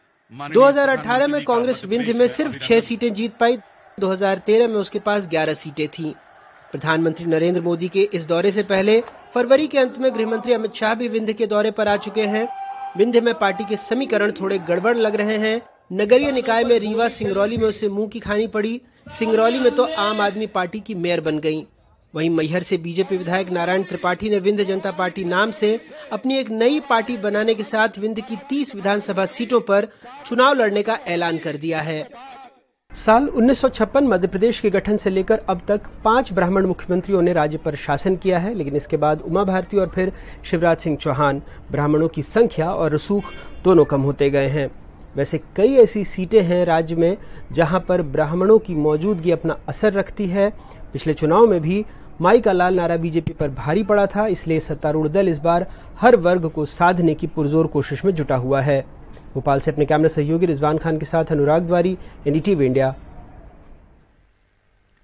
2018 में कांग्रेस विंध्य में सिर्फ़ 6 सीटें जीत पाई 2013 में उसके पास 11 सीटें थीं। प्रधानमंत्री नरेंद्र मोदी के इस दौरे से पहले फरवरी के अंत में गृह मंत्री अमित शाह भी विंध्य के दौरे पर आ चुके हैं विंध्य में पार्टी के समीकरण थोड़े गड़बड़ लग रहे हैं। नगरीय निकाय में रीवा सिंगरौली में उसे मुँह की खानी पड़ी। सिंगरौली में तो आम आदमी पार्टी की मेयर बन गई वहीं मैहर से बीजेपी विधायक नारायण त्रिपाठी ने विंध्य जनता पार्टी नाम से अपनी एक नई पार्टी बनाने के साथ विंध्य की 30 विधानसभा सीटों पर चुनाव लड़ने का ऐलान कर दिया है। साल 1956 मध्य प्रदेश के गठन से लेकर अब तक पाँच ब्राह्मण मुख्यमंत्रियों ने राज्य पर शासन किया है, लेकिन इसके बाद उमा भारती और फिर शिवराज सिंह चौहान। ब्राह्मणों की संख्या और रसूख दोनों कम होते गए हैं। वैसे कई ऐसी सीटें हैं राज्य में जहाँ पर ब्राह्मणों की मौजूदगी अपना असर रखती है। पिछले चुनाव में भी माई का लाल नारा बीजेपी पर भारी पड़ा था, इसलिए सत्तारूढ़ दल इस बार हर वर्ग को साधने की पुरजोर कोशिश में जुटा हुआ है। भोपाल से अपने कैमरा सहयोगी रिजवान खान के साथ Anurag Dwary NDTV India.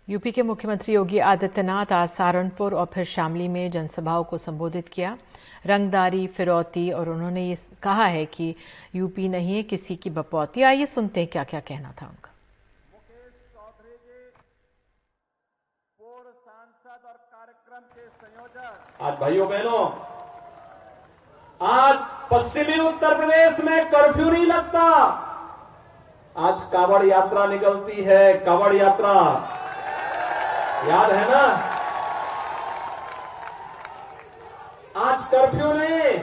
UP के मुख्यमंत्री योगी आदित्यनाथ आज सहारनपुर और फिर शामली में जनसभाओं को संबोधित किया। रंगदारी फिरौती और उन्होंने ये कहा है कि यूपी नहीं है किसी की बपौती। आइए सुनते हैं क्या क्या कहना था उनका। आज भाइयों बहनों आज पश्चिमी उत्तर प्रदेश में कर्फ्यू नहीं लगता। आज कावड़ यात्रा निकलती है, कावड़ यात्रा। याद है ना? आज कर्फ्यू नहीं।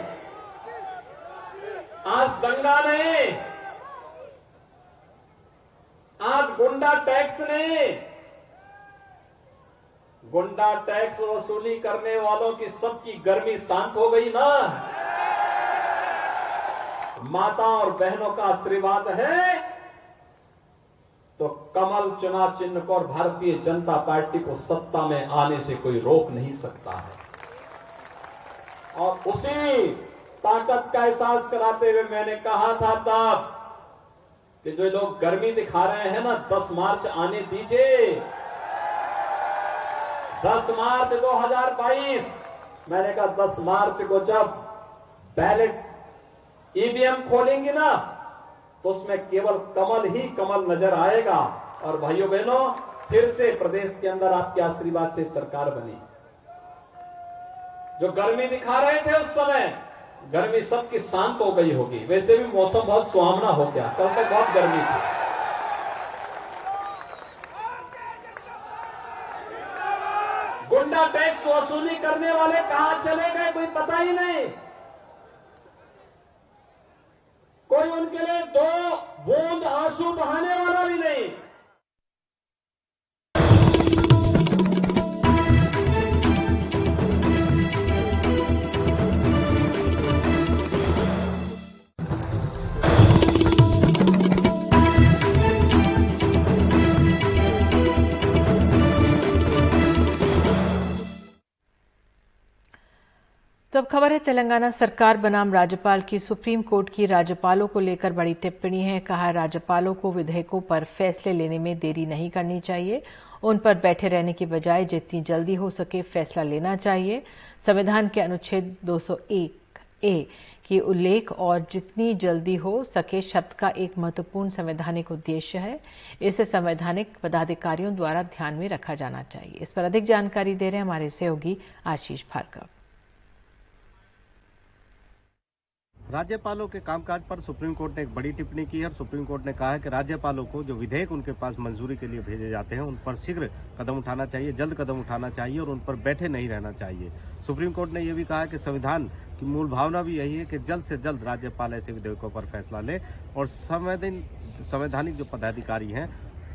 आज दंगा नहीं। आज गुंडा टैक्स नहीं। गुंडा टैक्स वसूली करने वालों की सबकी गर्मी शांत हो गई ना? माता और बहनों का आशीर्वाद है। तो कमल चुनाव चिन्ह को और भारतीय जनता पार्टी को सत्ता में आने से कोई रोक नहीं सकता है। और उसी ताकत का एहसास कराते हुए मैंने कहा था तब कि जो लोग गर्मी दिखा रहे हैं ना 10 मार्च आने दीजिए। 10 मार्च 2022 मैंने कहा 10 मार्च को जब बैलेट ईवीएम खोलेंगे ना तो उसमें केवल कमल ही कमल नज़र आएगा। और भाइयों बहनों, फिर से प्रदेश के अंदर आपके आशीर्वाद से सरकार बनी। जो गर्मी दिखा रहे थे उस समय, गर्मी सबकी शांत हो गई होगी। वैसे भी मौसम बहुत सुहावना हो गया। कल तक बहुत गर्मी थी गुंडा टैक्स वसूली करने वाले कहा चले गए, कोई पता ही नहीं। कोई उनके लिए दो बूंद आँसू बहाने वाला भी नहीं। तो अब खबर है, तेलंगाना सरकार बनाम राज्यपाल की, सुप्रीम कोर्ट की राज्यपालों को लेकर बड़ी टिप्पणी है। कहा, राज्यपालों को विधेयकों पर फैसले लेने में देरी नहीं करनी चाहिए। उन पर बैठे रहने की बजाय जितनी जल्दी हो सके फैसला लेना चाहिए। संविधान के अनुच्छेद 201 ए की उल्लेख और जितनी जल्दी हो सके शब्द का एक महत्वपूर्ण संवैधानिक उद्देश्य है। इसे संवैधानिक पदाधिकारियों द्वारा ध्यान में रखा जाना चाहिए। इस पर अधिक जानकारी दे रहे हैं हमारे सहयोगी आशीष भार्गव। राज्यपालों के कामकाज पर सुप्रीम कोर्ट ने एक बड़ी टिप्पणी की है और सुप्रीम कोर्ट ने कहा है कि राज्यपालों को जो विधेयक उनके पास मंजूरी के लिए भेजे जाते हैं, उन पर शीघ्र कदम उठाना चाहिए, जल्द कदम उठाना चाहिए और उन पर बैठे नहीं रहना चाहिए। सुप्रीम कोर्ट ने यह भी कहा कि संविधान की मूल भावना भी यही है कि जल्द से जल्द राज्यपाल ऐसे विधेयकों पर फैसला ले और संवैधानिक जो पदाधिकारी हैं,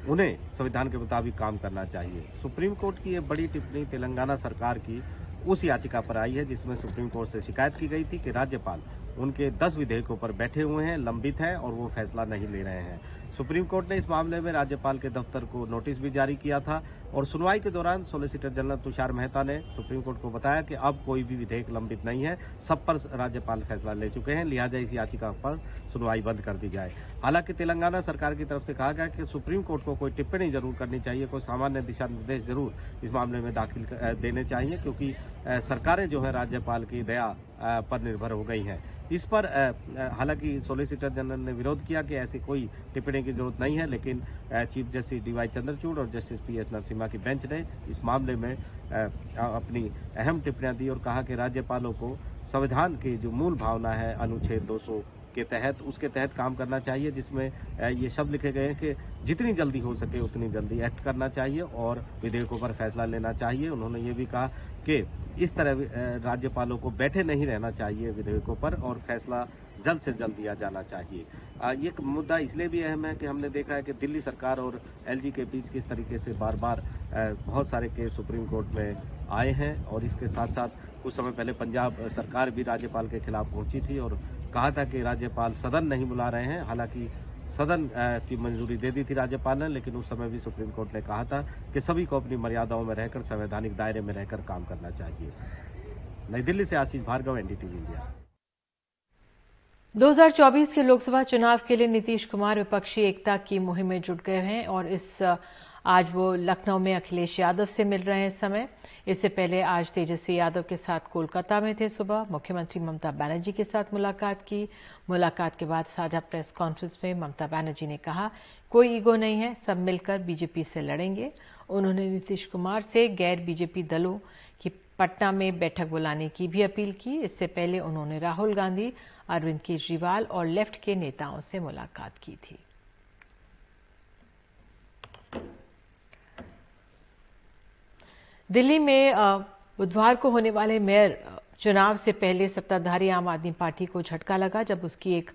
उन्हें संविधान के मुताबिक काम करना चाहिए। सुप्रीम कोर्ट की ये बड़ी टिप्पणी तेलंगाना सरकार की उस याचिका पर आई है, जिसमें सुप्रीम कोर्ट से शिकायत की गई थी कि राज्यपाल उनके 10 विधेयकों पर बैठे हुए हैं, लंबित हैं और वो फैसला नहीं ले रहे हैं। सुप्रीम कोर्ट ने इस मामले में राज्यपाल के दफ्तर को नोटिस भी जारी किया था और सुनवाई के दौरान सोलिसिटर जनरल तुषार मेहता ने सुप्रीम कोर्ट को बताया कि अब कोई भी विधेयक लंबित नहीं है, सब पर राज्यपाल फैसला ले चुके हैं, लिहाजा इस याचिका पर सुनवाई बंद कर दी जाए। हालाँकि तेलंगाना सरकार की तरफ़ से कहा गया कि सुप्रीम कोर्ट को कोई टिप्पणी ज़रूर करनी चाहिए, कोई सामान्य दिशा निर्देश ज़रूर इस मामले में दाखिल देने चाहिए, क्योंकि सरकारें जो है, राज्यपाल की दया पर निर्भर हो गई हैं। इस पर हालाँकि सोलिसिटर जनरल ने विरोध किया कि ऐसी कोई टिप्पणी की ज़रूरत नहीं है, लेकिन चीफ जस्टिस डीवाई चंद्रचूड़ और जस्टिस पी एस नरसिम्हा की बेंच ने इस मामले में अपनी अहम टिप्पणियाँ दी और कहा कि राज्यपालों को संविधान की जो मूल भावना है, अनुच्छेद 200 के तहत, उसके तहत काम करना चाहिए, जिसमें ये शब्द लिखे गए हैं कि जितनी जल्दी हो सके उतनी जल्दी एक्ट करना चाहिए और विधेयकों पर फैसला लेना चाहिए। उन्होंने ये भी कहा कि इस तरह राज्यपालों को बैठे नहीं रहना चाहिए विधेयकों पर और फैसला जल्द से जल्द दिया जाना चाहिए। ये मुद्दा इसलिए भी अहम है कि हमने देखा है कि दिल्ली सरकार और एलजी के बीच किस तरीके से बार बार बहुत सारे केस सुप्रीम कोर्ट में आए हैं और इसके साथ साथ कुछ समय पहले पंजाब सरकार भी राज्यपाल के खिलाफ पहुँची थी और कहा था कि राज्यपाल सदन नहीं बुला रहे हैं। हालाँकि सदन की मंजूरी दे दी थी राज्यपाल ने, लेकिन उस समय भी सुप्रीम कोर्ट ने कहा था कि सभी को अपनी मर्यादाओं में रहकर, संवैधानिक दायरे में रहकर काम करना चाहिए। नई दिल्ली से आशीष भार्गव, एनडीटीवी इंडिया। 2024 के लोकसभा चुनाव के लिए नीतीश कुमार विपक्षी एकता की मुहिम में जुट गए हैं और इस आज वो लखनऊ में अखिलेश यादव से मिल रहे हैं समय। इससे पहले आज तेजस्वी यादव के साथ कोलकाता में थे सुबह। मुख्यमंत्री ममता बनर्जी के साथ मुलाकात की। मुलाकात के बाद साझा प्रेस कॉन्फ्रेंस में ममता बनर्जी ने कहा, कोई ईगो नहीं है, सब मिलकर बीजेपी से लड़ेंगे। उन्होंने नीतीश कुमार से गैर बीजेपी दलों की पटना में बैठक बुलाने की भी अपील की। इससे पहले उन्होंने राहुल गांधी, अरविंद केजरीवाल और लेफ़्ट के नेताओं से मुलाकात की थी। दिल्ली में बुधवार को होने वाले मेयर चुनाव से पहले सत्ताधारी आम आदमी पार्टी को झटका लगा जब उसकी एक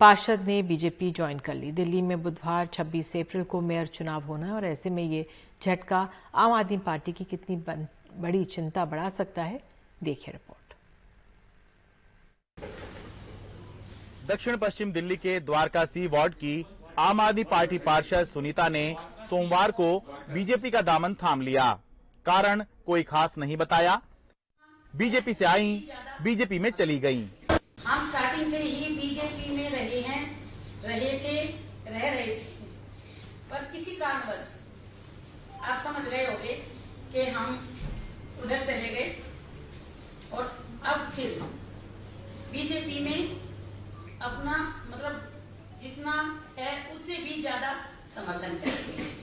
पार्षद ने बीजेपी ज्वाइन कर ली। दिल्ली में बुधवार 26 अप्रैल को मेयर चुनाव होना है और ऐसे में ये झटका आम आदमी पार्टी की कितनी बड़ी चिंता बढ़ा सकता है? देखिए रिपोर्ट। दक्षिण पश्चिम दिल्ली के द्वारका सी वार्ड की आम आदमी पार्टी पार्षद सुनीता ने सोमवार को बीजेपी का दामन थाम लिया। कारण कोई खास नहीं बताया। बीजेपी से आई, बीजेपी में चली गई। हम स्टार्टिंग से ही बीजेपी में रहे हैं, रहे थे, रह रहे थे। पर किसी कारणवश, आप समझ रहे होंगे कि हम उधर चले गए। और अब फिर बीजेपी में अपना मतलब जितना है, उससे भी ज़्यादा समर्थन करेंगे।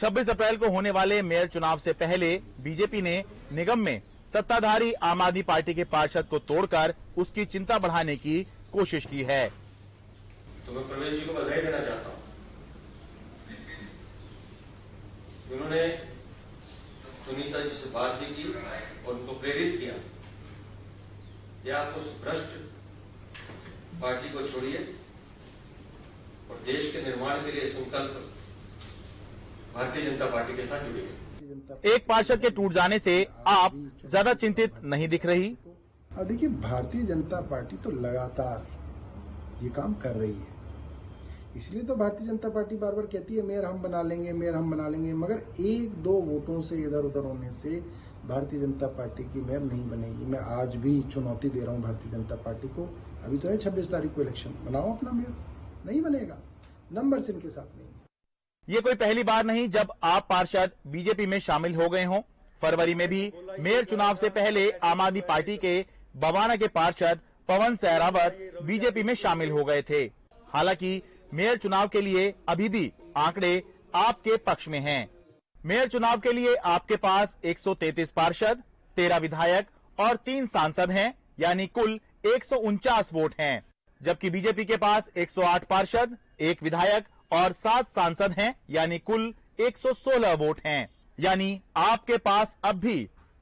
26 अप्रैल को होने वाले मेयर चुनाव से पहले बीजेपी ने निगम में सत्ताधारी आम आदमी पार्टी के पार्षद को तोड़कर उसकी चिंता बढ़ाने की कोशिश की है। तो मैं प्रवेश जी को बधाई देना चाहता हूँ। उन्होंने सुनीता जी से बात भी की और उनको प्रेरित किया कि आप उस भ्रष्ट पार्टी को छोड़िए और देश के निर्माण के लिए संकल्प भारतीय जनता पार्टी के साथ जुड़िए एक पार्षद के टूट जाने से आप ज़्यादा चिंतित नहीं दिख रही? और देखिए भारतीय जनता पार्टी तो लगातार ये काम कर रही है। इसलिए तो भारतीय जनता पार्टी बार बार कहती है मेयर हम बना लेंगे मेयर हम बना लेंगे। मगर एक दो वोटों से इधर उधर होने से भारतीय जनता पार्टी की मेयर नहीं बनेगी। मैं आज भी चुनौती दे रहा हूँ भारतीय जनता पार्टी को। अभी तो है छब्बीस तारीख को इलेक्शन। बनाओ अपना मेयर। नहीं बनेगा। नंबर इनके साथ नहीं। ये कोई पहली बार नहीं जब आप पार्षद बीजेपी में शामिल हो गए हों। फरवरी में भी मेयर चुनाव से पहले आम आदमी पार्टी के बवाना के पार्षद पवन सहरावत बीजेपी में शामिल हो गए थे। हालाँकि मेयर चुनाव के लिए अभी भी आंकड़े आपके पक्ष में हैं। मेयर चुनाव के लिए आपके पास 133 पार्षद 13 विधायक और तीन सांसद हैं, यानी कुल एक सौ उनचास वोट हैं। जबकि बीजेपी के पास 108 पार्षद, एक विधायक और सात सांसद हैं, यानी कुल 116 वोट हैं। यानी आपके पास अब भी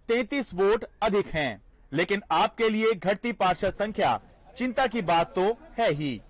33 वोट अधिक हैं। लेकिन आपके लिए घटती पार्षद संख्या चिंता की बात तो है ही।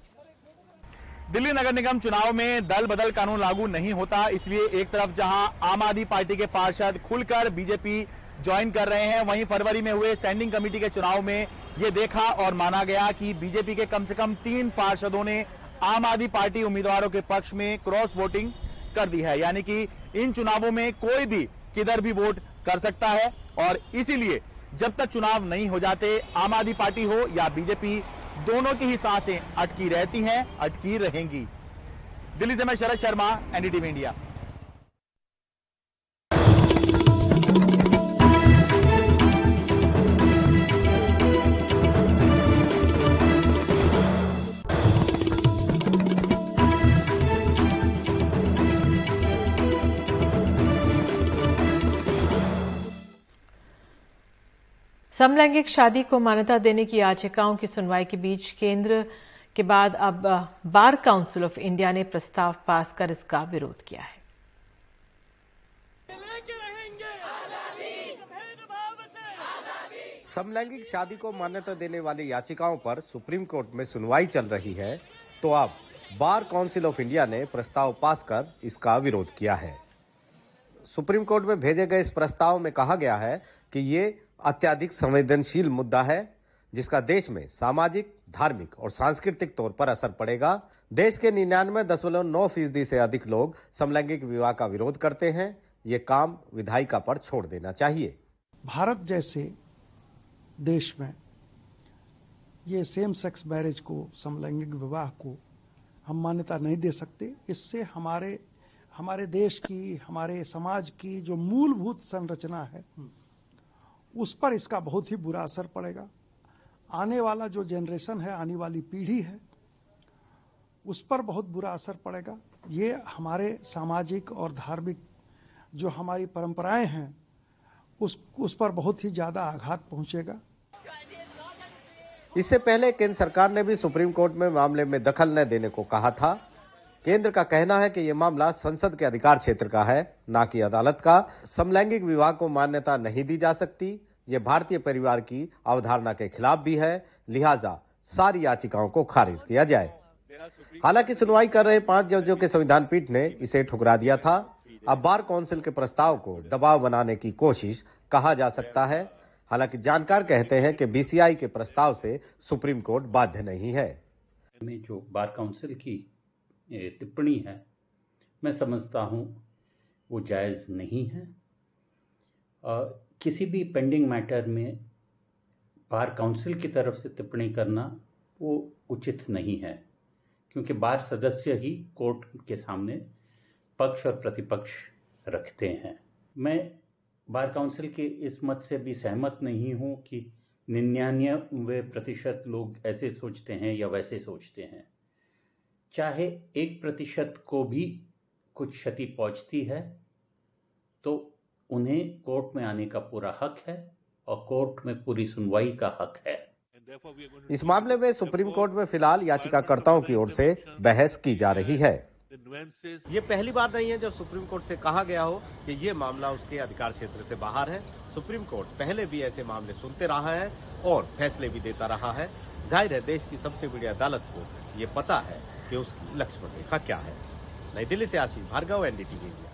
दिल्ली नगर निगम चुनाव में दल बदल कानून लागू नहीं होता, इसलिए एक तरफ़ जहाँ आम आदमी पार्टी के पार्षद खुलकर बीजेपी ज्वाइन कर रहे हैं, वहीं फरवरी में हुए स्टैंडिंग कमेटी के चुनाव में ये देखा और माना गया कि बीजेपी के कम से कम तीन पार्षदों ने आम आदमी पार्टी उम्मीदवारों के पक्ष में क्रॉस वोटिंग कर दी है। यानी कि इन चुनावों में कोई भी किधर भी वोट कर सकता है और इसीलिए जब तक चुनाव नहीं हो जाते, आम आदमी पार्टी हो या बीजेपी, दोनों की ही साँसें अटकी रहती हैं, अटकी रहेंगी। दिल्ली से मैं शरद शर्मा, एनडीटीवी इंडिया। समलैंगिक शादी को मान्यता देने की याचिकाओं की सुनवाई के बीच केंद्र के बाद अब बार काउंसिल ऑफ़ इंडिया ने प्रस्ताव पास कर इसका विरोध किया है। समलैंगिक शादी को मान्यता देने वाली याचिकाओं पर सुप्रीम कोर्ट में सुनवाई चल रही है तो अब बार काउंसिल ऑफ़ इंडिया ने प्रस्ताव पास कर इसका विरोध किया है। सुप्रीम कोर्ट में भेजे गए इस प्रस्ताव में कहा गया है कि ये अत्याधिक संवेदनशील मुद्दा है, जिसका देश में सामाजिक, धार्मिक और सांस्कृतिक तौर पर असर पड़ेगा। देश के निन्यानवे दशमलव नौ फ़ीसदी से अधिक लोग समलैंगिक विवाह का विरोध करते हैं। ये काम विधायिका पर छोड़ देना चाहिए। भारत जैसे देश में ये सेम सेक्स मैरिज को, समलैंगिक विवाह को हम मान्यता नहीं दे सकते। इससे हमारे हमारे देश की, हमारे समाज की जो मूलभूत संरचना है उस पर इसका बहुत ही बुरा असर पड़ेगा। आने वाला जो जनरेशन है, आने वाली पीढ़ी है, उस पर बहुत बुरा असर पड़ेगा। ये हमारे सामाजिक और धार्मिक जो हमारी परंपराएँ हैं, उस उस पर बहुत ही ज़्यादा आघात पहुंचेगा। इससे पहले केंद्र सरकार ने भी सुप्रीम कोर्ट में मामले में दखल न देने को कहा था। केंद्र का कहना है कि यह मामला संसद के अधिकार क्षेत्र का है, न कि अदालत का। समलैंगिक विवाह को मान्यता नहीं दी जा सकती। ये भारतीय परिवार की अवधारणा के खिलाफ भी है। लिहाजा सारी याचिकाओं को खारिज किया जाए। हालाँकि सुनवाई कर रहे पाँच जजों के संविधान पीठ ने इसे ठुकरा दिया था। अब बार काउंसिल के प्रस्ताव को दबाव बनाने की कोशिश कहा जा सकता है। हालाँकि जानकार कहते हैं कि बीसीआई के प्रस्ताव से सुप्रीम कोर्ट बाध्य नहीं है। जो बार काउंसिल की टिप्पणी है। मैं समझता हूँ वो जायज़ नहीं है। आ, किसी भी पेंडिंग मैटर में बार काउंसिल की तरफ़ से टिप्पणी करना वो उचित नहीं है क्योंकि बार सदस्य ही कोर्ट के सामने पक्ष और प्रतिपक्ष रखते हैं। मैं बार काउंसिल के इस मत से भी सहमत नहीं हूँ कि निन्यानवे प्रतिशत लोग ऐसे सोचते हैं या वैसे सोचते हैं। चाहे एक प्रतिशत को भी कुछ क्षति पहुँचती है तो उन्हें कोर्ट में आने का पूरा हक है और कोर्ट में पूरी सुनवाई का हक है। इस मामले में सुप्रीम कोर्ट में फ़िलहाल याचिकाकर्ताओं की ओर से बहस की जा रही है। ये पहली बार नहीं है जब सुप्रीम कोर्ट से कहा गया हो कि ये मामला उसके अधिकार क्षेत्र से बाहर है। सुप्रीम कोर्ट पहले भी ऐसे मामले सुनते रहा है और फैसले भी देता रहा है। ज़ाहिर है देश की सबसे बड़ी अदालत को ये पता है। कि उसकी लक्ष्मण रेखा क्या है? नई दिल्ली से आशीष भार्गव एनडीटीवी इंडिया।